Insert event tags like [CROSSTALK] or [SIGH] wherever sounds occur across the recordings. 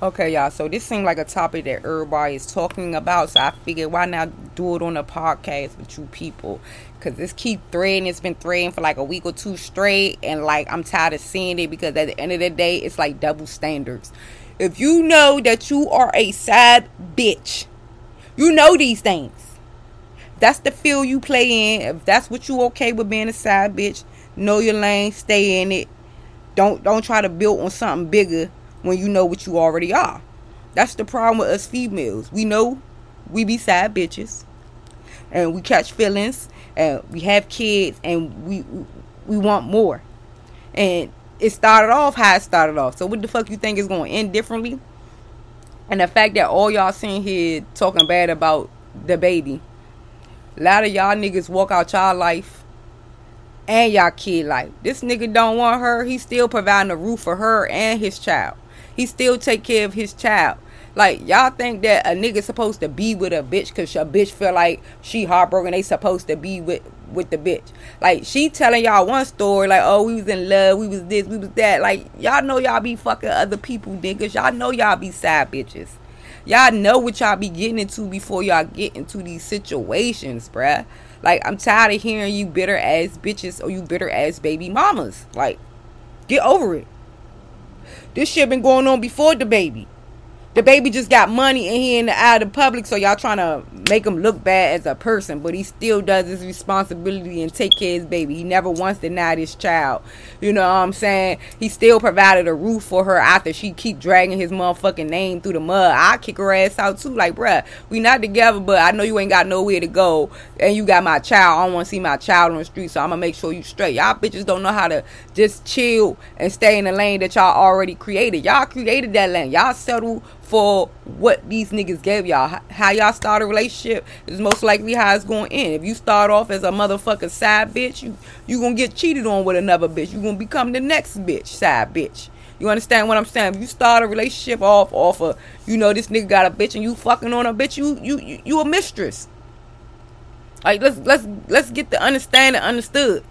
Okay, y'all. So this seemed like a topic that everybody is talking about. So I figured why not do it on a podcast with you people? Cause this keep threading. It's been threading for like a week or two straight, and like I'm tired of seeing it because at the end of the day, it's like double standards. If you know that you are a sad bitch, you know these things. That's the field you play in. If that's what you okay with being a sad bitch, know your lane, stay in it. Don't don't try to build on something bigger when you know what you already are. That's the problem with us females. We know we be sad bitches and we catch feelings and we have kids and we we want more. And it started off how it started off. So what the fuck you think is going to end differently? And the fact that all y'all sitting here talking bad about DaBaby. A lot of y'all niggas walk out y'all life and y'all kid life. This nigga don't want her. He's still providing a roof for her and his child he still take care of his child. Like y'all think that a nigga supposed to be with a bitch cause a bitch feel like she heartbroken. They supposed to be with with the bitch. Like she telling y'all one story like, oh we was in love, we was this, we was that. Like y'all know y'all be fucking other people niggas. Y'all know y'all be side bitches. Y'all know what y'all be getting into before y'all get into these situations, bruh. Like I'm tired of hearing you bitter ass bitches or you bitter ass baby mamas. Like get over it. This shit been going on before the baby DaBaby just got money and he in the eye of the public, so y'all trying to make him look bad as a person, but he still does his responsibility and take care of his baby. He never once denied his child. You know what I'm saying? He still provided a roof for her after she keep dragging his motherfucking name through the mud. I kick her ass out too. Like, bruh, we not together, but I know you ain't got nowhere to go, and you got my child. I don't want to see my child on the street, so I'm gonna make sure you straight. Y'all bitches don't know how to just chill and stay in the lane that y'all already created. Y'all created that lane. Y'all settle for what these niggas gave y'all. How y'all start a relationship is most likely how it's going to end. If you start off as a motherfucking side bitch, you you gonna get cheated on with another bitch. You gonna become the next bitch, side bitch. You understand what I'm saying? If you start a relationship off off of, you know, this nigga got a bitch and you fucking on a bitch, you you you, you a mistress. Like let's let's let's get the understanding understood.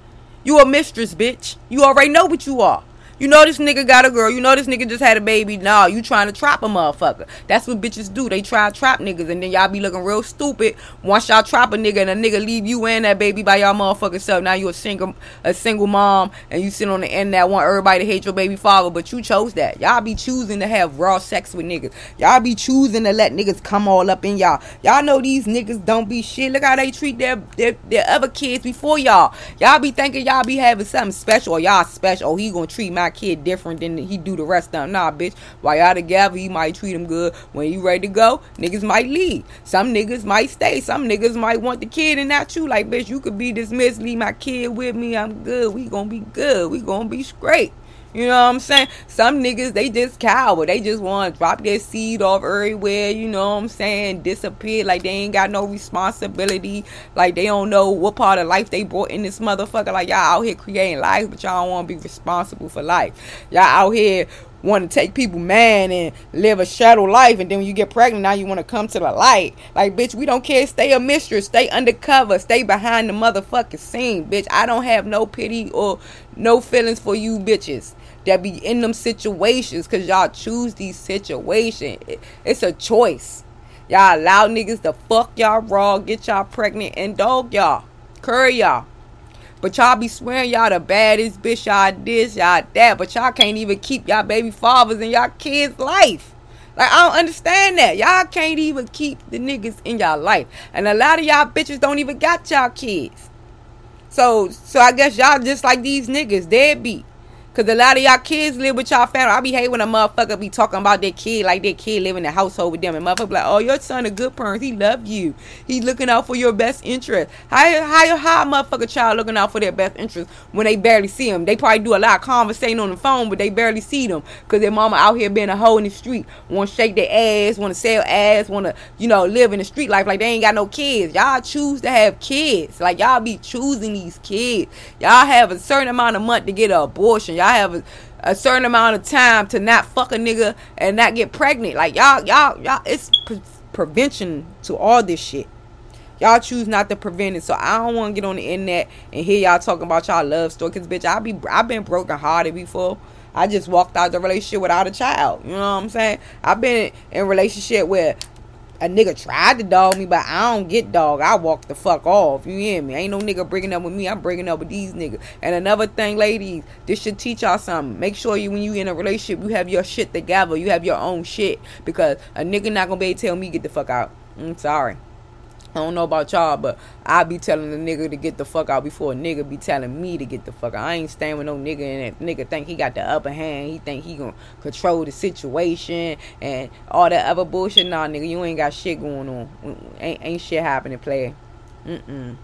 You a mistress, bitch. You already know what you are. You know this nigga got a girl. You know this nigga just had a baby. Nah, you trying to trap a motherfucker. That's what bitches do. They try to trap niggas and then y'all be looking real stupid once y'all trap a nigga and a nigga leave you and that baby by y'all motherfucking self. Now you a single a single mom and you sit on the end that want everybody to hate your baby father, but you chose that. Y'all be choosing to have raw sex with niggas. Y'all be choosing to let niggas come all up in y'all. Y'all know these niggas don't be shit. Look how they treat their their, their other kids before y'all. Y'all be thinking y'all be having something special or y'all special. Oh, he gonna treat my kid different than he do the rest of them. Nah, bitch. While y'all together, he might treat him good. When you ready to go, niggas might leave. Some niggas might stay. Some niggas might want the kid and not you. Like, bitch, you could be dismissed. Leave my kid with me. I'm good. We gonna be good. We gonna be straight. You know what I'm saying? Some niggas, they just coward. They just want to drop their seed off everywhere. You know what I'm saying? Disappear like they ain't got no responsibility. Like they don't know what part of life they brought in this motherfucker. Like y'all out here creating life, but y'all don't want to be responsible for life. Y'all out here want to take people man and live a shadow life and then when you get pregnant now you want to come to the light like bitch we don't care stay a mistress stay undercover stay behind the motherfucking scene bitch i don't have no pity or no feelings for you bitches that be in them situations because y'all choose these situations. It's a choice. Y'all allow niggas to fuck y'all raw, get y'all pregnant, and dog y'all. Curry y'all. But y'all be swearing y'all the baddest bitch, y'all this, y'all that. But y'all can't even keep y'all baby fathers in y'all kids' life. Like, I don't understand that. Y'all can't even keep the niggas in y'all life. And a lot of y'all bitches don't even got y'all kids. So, so I guess y'all just like these niggas, deadbeat. Cause a lot of y'all kids live with y'all family. I be hating when a motherfucker be talking about their kid like their kid live in the household with them. And motherfucker like, oh, your son a good parent. He love you. He's looking out for your best interest. How how how a motherfucker child looking out for their best interest when they barely see them? They probably do a lot of conversating on the phone, but they barely see them. Cause their mama out here being a hoe in the street. Want to shake their ass, want to sell ass, want to, you know, live in the street life like they ain't got no kids. Y'all choose to have kids. Like y'all be choosing these kids. Y'all have a certain amount of month to get an abortion. Y'all have a, a certain amount of time to not fuck a nigga and not get pregnant. Like y'all, y'all, y'all. It's pre- prevention to all this shit. Y'all choose not to prevent it. So I don't want to get on the internet and hear y'all talking about y'all love story. Cause bitch, I be I've been broken hearted before. I just walked out the relationship without a child. You know what I'm saying? I've been in relationship where a nigga tried to dog me, but I don't get dog. I walk the fuck off. You hear me? Ain't no nigga breaking up with me. I'm breaking up with these niggas. And another thing, ladies, this should teach y'all something. Make sure you when you in a relationship, you have your shit together. You have your own shit. Because a nigga not gonna be able to tell me get the fuck out. I'm sorry. I don't know about y'all, but I be telling the nigga to get the fuck out before a nigga be telling me to get the fuck out. I ain't staying with no nigga and that nigga think he got the upper hand. He think he gonna control the situation and all that other bullshit. Nah, nigga, you ain't got shit going on. Ain't, ain't shit happening, player. Mm-mm.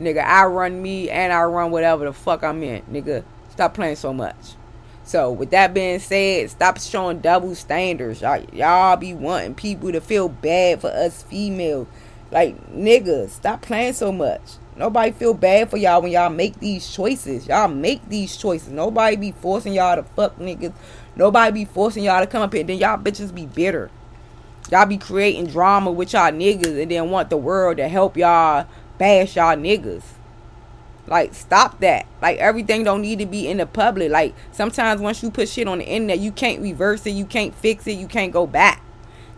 Nigga, I run me and I run whatever the fuck I'm in. Nigga, stop playing so much. So with that being said, stop showing double standards. Y'all, y'all be wanting people to feel bad for us females. Like, niggas, stop playing so much. Nobody feel bad for y'all when y'all make these choices. Y'all make these choices. Nobody be forcing y'all to fuck niggas. Nobody be forcing y'all to come up here. Then y'all bitches be bitter. Y'all be creating drama with y'all niggas and then want the world to help y'all bash y'all niggas. Like, stop that. Like, everything don't need to be in the public. Like, sometimes once you put shit on the internet, you can't reverse it. You can't fix it. You can't go back.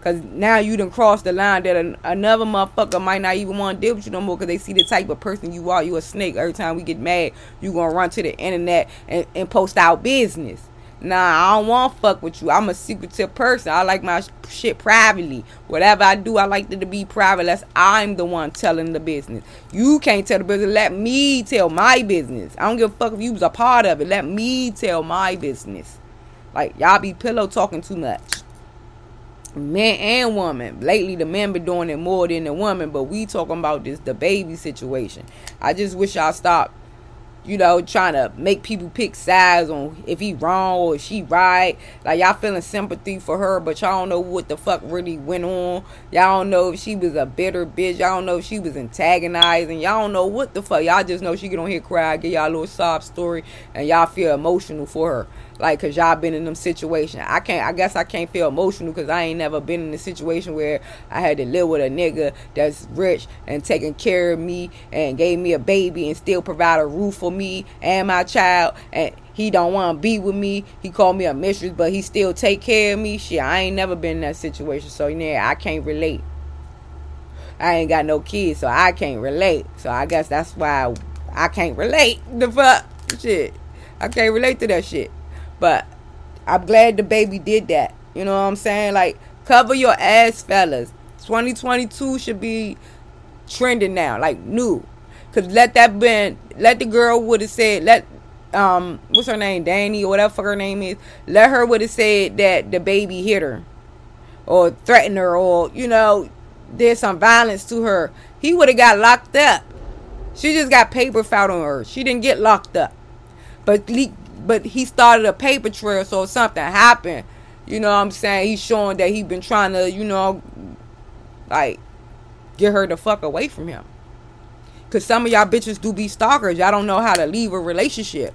Cause now you done crossed the line that an, another motherfucker might not even want to deal with you no more. Cause they see the type of person you are. You a snake. Every time we get mad, you gonna run to the internet and, and post out business. Nah, I don't want to fuck with you. I'm a secretive person. I like my shit privately. Whatever I do, I like it to be private. Unless I'm the one telling the business. You can't tell the business. Let me tell my business. I don't give a fuck if you was a part of it. Let me tell my business. Like y'all be pillow talking too much man and woman. Lately, the men been doing it more than the woman, but we talking about this DaBaby situation. I just wish y'all stop, you know, trying to make people pick sides on if he wrong or she right. Like y'all feeling sympathy for her, but y'all don't know what the fuck really went on. Y'all don't know if she was a bitter bitch. Y'all don't know if she was antagonizing. Y'all don't know what the fuck. Y'all just know she get on here cry, get y'all a little sob story, and y'all feel emotional for her like cause y'all been in them situation. I can't i guess i can't feel emotional because i ain't never been in a situation where i had to live with a nigga that's rich and taking care of me and gave me a baby and still provide a roof for me and my child. And he don't want to be with me. He called me a mistress but he still take care of me. Shit i ain't never been in that situation. So yeah i can't relate. I ain't got no kids so i can't relate. So i guess that's why i can't relate. The fuck? Shit. I can't relate to that shit but I'm glad DaBaby did that. You know what I'm saying? Like, cover your ass, fellas. 2022 should be trending now, like new. Cause let that been let the girl would have said let um what's her name Danny or whatever her name is let her would have said that the baby hit her or threatened her or you know did some violence to her he would have got locked up she just got paper filed on her she didn't get locked up but but he started a paper trail, so something happened. You know what I'm saying? He's showing that he been trying to, you know, like get her the fuck away from him. Cause some of y'all bitches do be stalkers. Y'all don't know how to leave a relationship.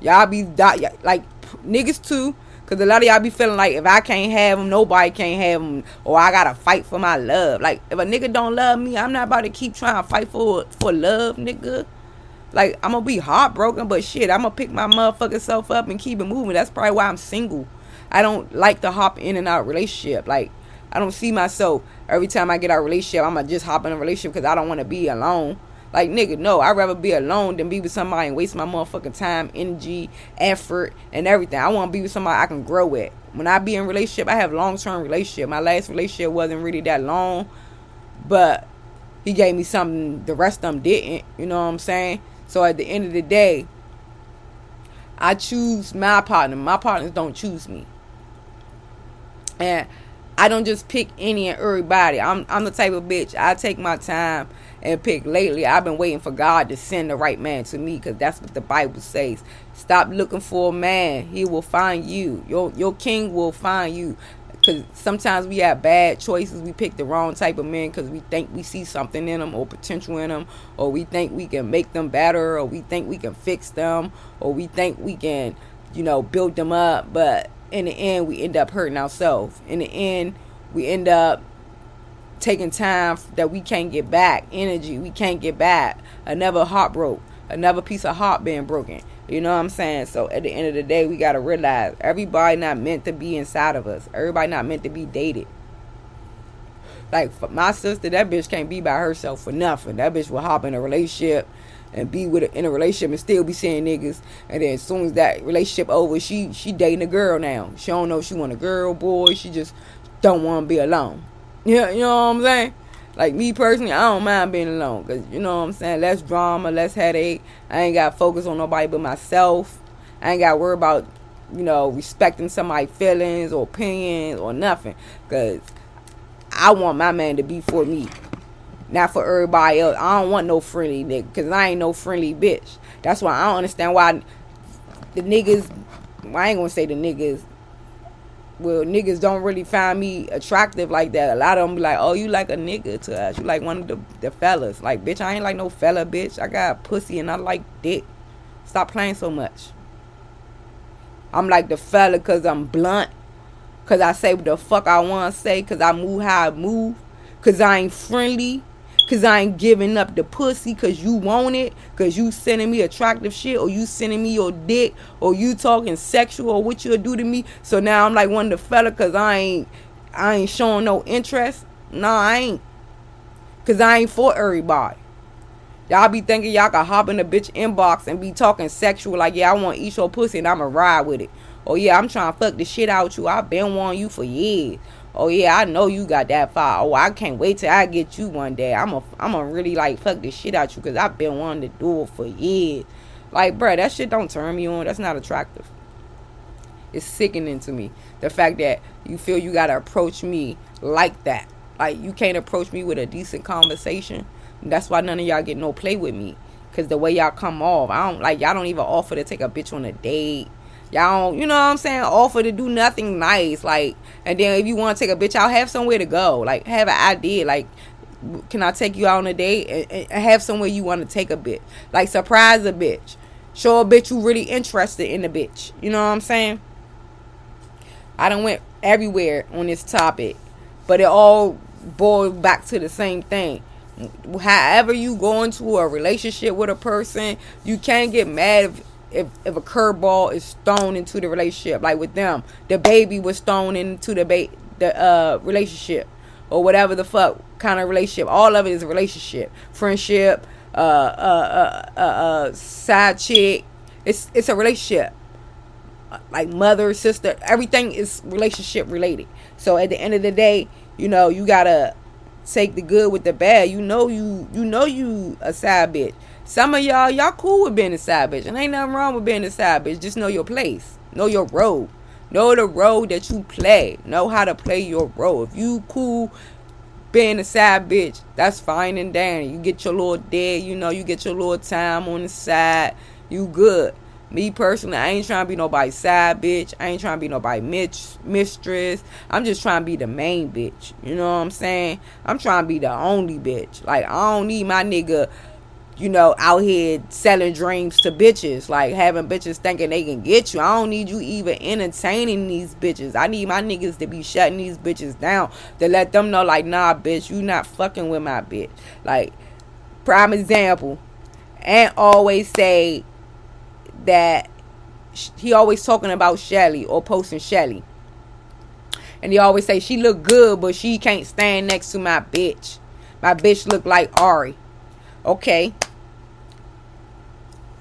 Y'all be like niggas too. Cause a lot of y'all be feeling like if I can't have him, nobody can't have him, or I gotta fight for my love. Like if a nigga don't love me, I'm not about to keep trying to fight for for love, nigga. Like I'm gonna be heartbroken, but shit, I'm gonna pick my motherfucking self up and keep it moving. That's probably why I'm single. I don't like to hop in and out relationship. Like I don't see myself every time I get out relationship. I'm gonna just hop in a relationship because I don't want to be alone. Like nigga, no, I'd rather be alone than be with somebody and waste my motherfucking time, energy, effort, and everything. I want to be with somebody I can grow with. When I be in relationship, I have long term relationship. My last relationship wasn't really that long, but he gave me something the rest of them didn't. You know what I'm saying? So at the end of the day, I choose my partner. My partners don't choose me. And I don't just pick any and everybody. I'm I'm the type of bitch. I take my time and pick. Lately, I've been waiting for God to send the right man to me because that's what the Bible says. Stop looking for a man; he will find you. Your your king will find you because sometimes we have bad choices. We pick the wrong type of men because we think we see something in them or potential in them, or we think we can make them better, or we think we can fix them, or we think we can, you know, build them up. But in the end, we end up hurting ourselves. In the end, we end up taking time that we can't get back, energy we can't get back, another heart broke, another piece of heart being broken. You know what I'm saying? So at the end of the day, we gotta realize everybody not meant to be inside of us. Everybody not meant to be dated. Like my sister, that bitch can't be by herself for nothing. That bitch will hop in a relationship and be with a, in a relationship and still be seeing niggas. And then as soon as that relationship over, she she dating a girl now. She don't know if she want a girl, boy. She just don't want to be alone. Yeah, [LAUGHS] you know what I'm saying? Like me personally, I don't mind being alone because you know what I'm saying. Less drama, less headache. I ain't got focus on nobody but myself. I ain't got to worry about you know respecting somebody's feelings or opinions or nothing because I want my man to be for me, not for everybody else. I don't want no friendly nigga because I ain't no friendly bitch. That's why I don't understand why the niggas. Well, I ain't gonna say the niggas well, niggas don't really find me attractive like that. A lot of them be like, oh, you like a nigga to us. You like one of the, the fellas. Like, bitch, I ain't like no fella, bitch. I got pussy and I like dick. Stop playing so much. I'm like the fella because I'm blunt. Because I say what the fuck I want to say. Because I move how I move. Because I ain't friendly. Cause I ain't giving up the pussy cause you want it, cause you sending me attractive shit, or you sending me your dick, or you talking sexual, or what you'll do to me. So now I'm like one of the fella cause I ain't I ain't showing no interest. No, I ain't. Cause I ain't for everybody. Y'all be thinking y'all can hop in the bitch inbox and be talking sexual like, yeah, I want to eat your pussy and I'ma ride with it. Oh yeah, I'm trying to fuck the shit out you. I've been wanting you for years oh yeah, I know you got that fire. Oh, I can't wait till I get you one day. I'm a, I'm gonna really like fuck the shit out you because I've been wanting to do it for years. Like, bruh, that shit don't turn me on. That's not attractive. It's sickening to me. The fact that you feel you gotta approach me like that. Like, you can't approach me with a decent conversation. That's why none of y'all get no play with me. Cause the way y'all come off, I don't like y'all don't even offer to take a bitch on a date y'all you know what i'm saying? Offer to do nothing nice like and then if you want to take a bitch out have somewhere to go. Like have an idea like can i take you out on a date? And, and have somewhere you want to take a bitch. Like surprise a bitch. Show a bitch you really interested in the bitch. You know what i'm saying? I don't went everywhere on this topic but it all boils back to the same thing. However you go into a relationship with a person you can't get mad if if if a curveball is thrown into the relationship, like with them, the baby was thrown into the ba- the uh relationship or whatever the fuck kind of relationship. All of it is a relationship, friendship, uh, uh, uh, uh, uh side chick. It's it's a relationship. Like mother, sister, everything is relationship related. So at the end of the day, you know, you gotta take the good with the bad. You know you you know you a side bitch. Some of y'all, y'all cool with being a side bitch. And ain't nothing wrong with being a side bitch. Just know your place. Know your role. Know the role that you play. Know how to play your role. If you cool being a side bitch, that's fine and dandy. You get your little day, you know, you get your little time on the side. You good. Me personally, I ain't trying to be nobody's side bitch. I ain't trying to be nobody mitch, mistress. I'm just trying to be the main bitch. You know what I'm saying? I'm trying to be the only bitch. Like, I don't need my nigga you know, out here selling dreams to bitches, like having bitches thinking they can get you. I don't need you even entertaining these bitches. I need my niggas to be shutting these bitches down to let them know, like, nah, bitch, you not fucking with my bitch. Like, prime example, and always say that he always talking about Shelly or posting Shelly. And he always say she look good, but she can't stand next to my bitch. My bitch look like Ari. Okay,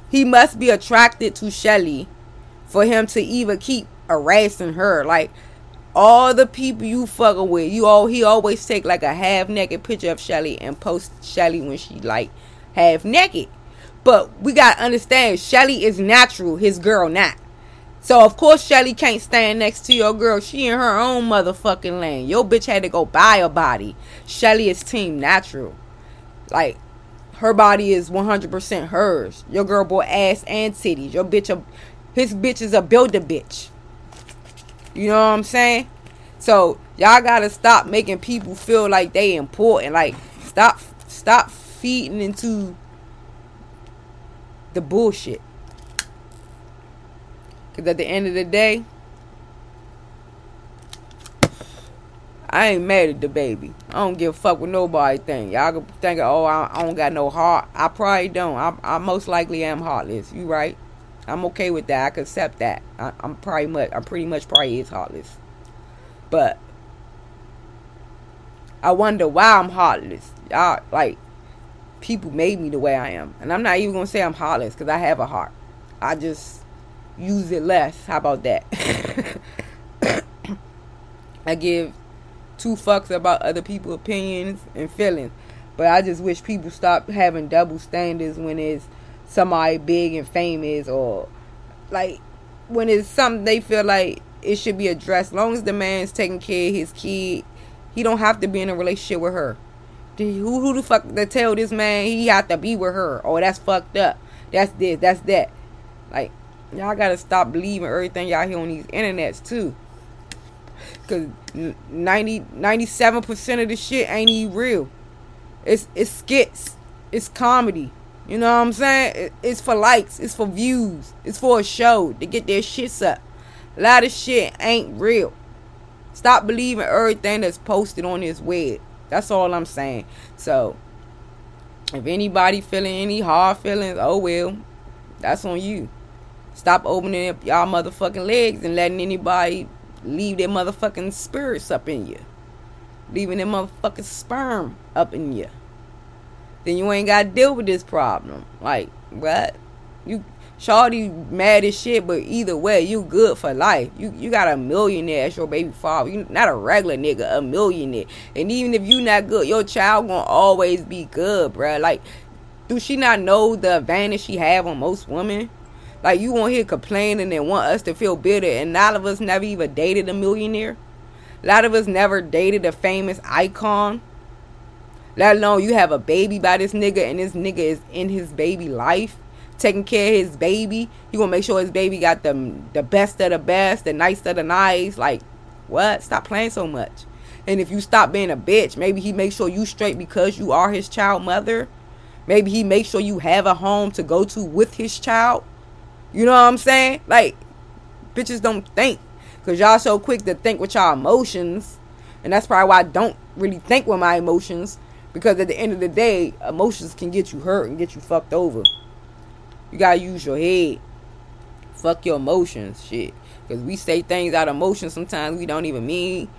he must be attracted to Shelly for him to even keep harassing her. Like all the people you fucking with, you all he always take like a half naked picture of Shelly and post Shelly when she like half naked. But we gotta understand Shelly is natural, his girl not. So of course Shelly can't stand next to your girl. She in her own motherfucking lane. Your bitch had to go buy a body. Shelly is team natural. Like her body is 100% hers. Your girl boy ass and titties. Your bitch, a, his bitch is a builder bitch. You know what I'm saying? So y'all gotta stop making people feel like they important. Like stop, stop feeding into the bullshit. Cause at the end of the day, I ain't mad at DaBaby. I don't give a fuck what nobody think. Y'all can think, oh, I, I don't got no heart. I probably don't. I, I most likely am heartless. You right? I'm okay with that. I can accept that. I, am probably much. I'm pretty much probably is heartless, but I wonder why I'm heartless. Y'all like people made me the way I am, and I'm not even gonna say I'm heartless because I have a heart. I just use it less. How about that? [LAUGHS] I give two fucks about other people's opinions and feelings. But I just wish people stop having double standards when it's somebody big and famous or like when it's something they feel like it should be addressed. As long as the man's taking care of his kid, he don't have to be in a relationship with her. Who who the fuck that tell this man he have to be with her? Oh, that's fucked up. That's this. That's that. Like y'all gotta stop believing everything y'all hear on these internets too. Cause 90, 97% of the shit ain't even real. It's it's skits. It's comedy. You know what I'm saying? It's for likes. It's for views. It's for a show to get their shits up. A lot of shit ain't real. Stop believing everything that's posted on this web. That's all I'm saying. So, if anybody feeling any hard feelings, oh well, that's on you. Stop opening up y'all motherfucking legs and letting anybody leave their motherfucking spirits up in you. Leaving their motherfucking sperm up in you. Then you ain't gotta deal with this problem. Like, what? You Shawty mad as shit, but either way, you good for life. You you got a millionaire as your baby father. You not a regular nigga, a millionaire. And even if you not good, your child gonna always be good, bruh. Like, do she not know the advantage she have on most women? Like you want here complaining and want us to feel bitter, and a lot of us never even dated a millionaire. A lot of us never dated a famous icon. Let alone you have a baby by this nigga, and this nigga is in his baby life, taking care of his baby. He gonna make sure his baby got the the best of the best, the nice of the nice. Like, what? Stop playing so much. And if you stop being a bitch, maybe he makes sure you straight because you are his child mother. Maybe he makes sure you have a home to go to with his child. You know what I'm saying? Like, bitches don't think. Because y'all so quick to think with y'all emotions. And that's probably why I don't really think with my emotions. Because at the end of the day, emotions can get you hurt and get you fucked over. You gotta use your head. Fuck your emotions, shit. Because we say things out of emotion sometimes we don't even mean.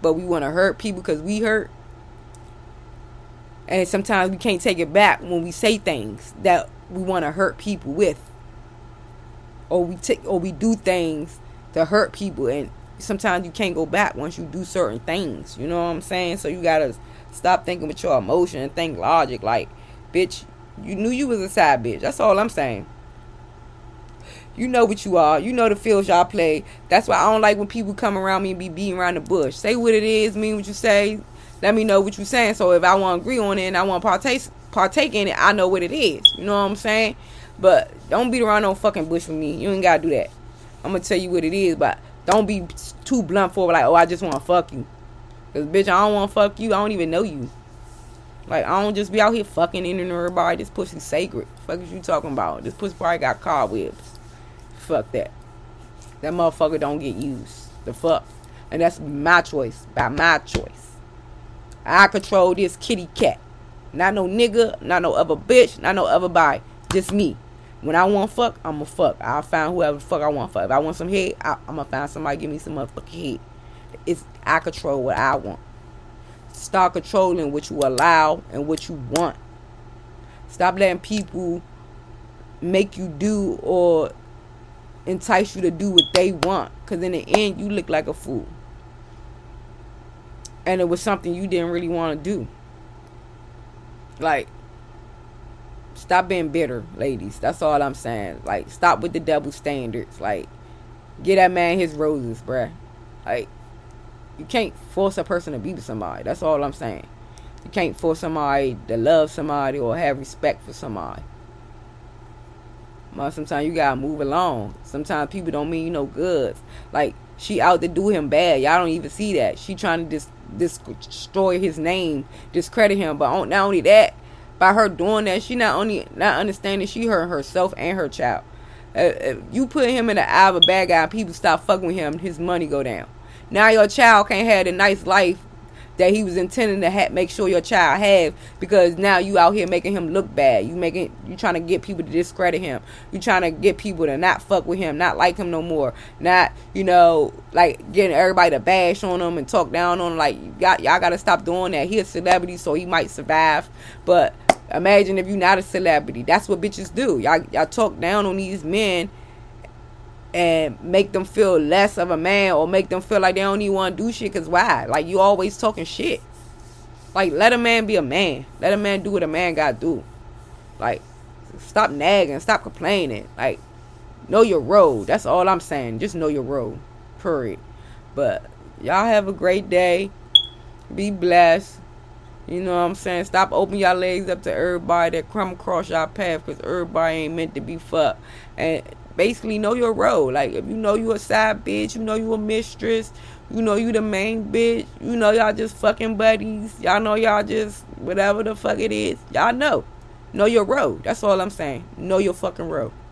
But we want to hurt people because we hurt. And sometimes we can't take it back when we say things that we want to hurt people with or we take or we do things to hurt people and sometimes you can't go back once you do certain things you know what i'm saying so you gotta stop thinking with your emotion and think logic like bitch you knew you was a side bitch that's all i'm saying you know what you are. You know the fields y'all play. That's why I don't like when people come around me and be beating around the bush. Say what it is, mean what you say. Let me know what you're saying. So if I want to agree on it and I want to partake partake in it, I know what it is. You know what I'm saying? But don't beat around no fucking bush with me. You ain't gotta do that. I'm gonna tell you what it is, but don't be too blunt for like, oh, I just wanna fuck you. Cause bitch, I don't wanna fuck you. I don't even know you. Like I don't just be out here fucking in everybody. This pussy's sacred. Fuck is you talking about? This pussy probably got cobwebs. Fuck that. That motherfucker don't get used. The fuck. And that's my choice. By my choice. I control this kitty cat. Not no nigga, not no other bitch, not no other body. Just me. When I want fuck, I'ma fuck. I'll find whoever fuck I want fuck. If I want some head, I, am gonna find somebody give me some motherfucking head. It's I control what I want. Start controlling what you allow and what you want. Stop letting people make you do or entice you to do what they want. Cause in the end, you look like a fool. And it was something you didn't really want to do. Like stop being bitter, ladies. That's all I'm saying. Like, stop with the double standards. Like, get that man his roses, bruh. Like, you can't force a person to be with somebody. That's all I'm saying. You can't force somebody to love somebody or have respect for somebody. Sometimes you gotta move along. Sometimes people don't mean you no good. Like she out to do him bad. Y'all don't even see that. She trying to dis- destroy his name, discredit him. But not only that, by her doing that, she not only not understanding she hurt herself and her child. Uh, you put him in the eye of a bad guy, people stop fucking with him, his money go down. Now your child can't have a nice life that he was intending to ha- make sure your child have because now you out here making him look bad. You making you trying to get people to discredit him. You trying to get people to not fuck with him, not like him no more. Not you know like getting everybody to bash on him and talk down on him. Like you got y'all got to stop doing that. He a celebrity, so he might survive. But imagine if you're not a celebrity. That's what bitches do. Y'all y'all talk down on these men and make them feel less of a man or make them feel like they don't even want to do shit because why? Like you always talking shit. Like let a man be a man. Let a man do what a man gotta do. Like stop nagging. Stop complaining. Like know your role. That's all i'm saying. Just know your role. Period. But y'all have a great day. Be blessed you know what I'm saying? Stop opening y'all legs up to everybody that come across y'all path because everybody ain't meant to be fucked. And basically know your role. Like if you know you a side bitch, you know you a mistress, you know you the main bitch, you know y'all just fucking buddies, y'all know y'all just whatever the fuck it is, y'all know. Know your role. That's all I'm saying. Know your fucking role.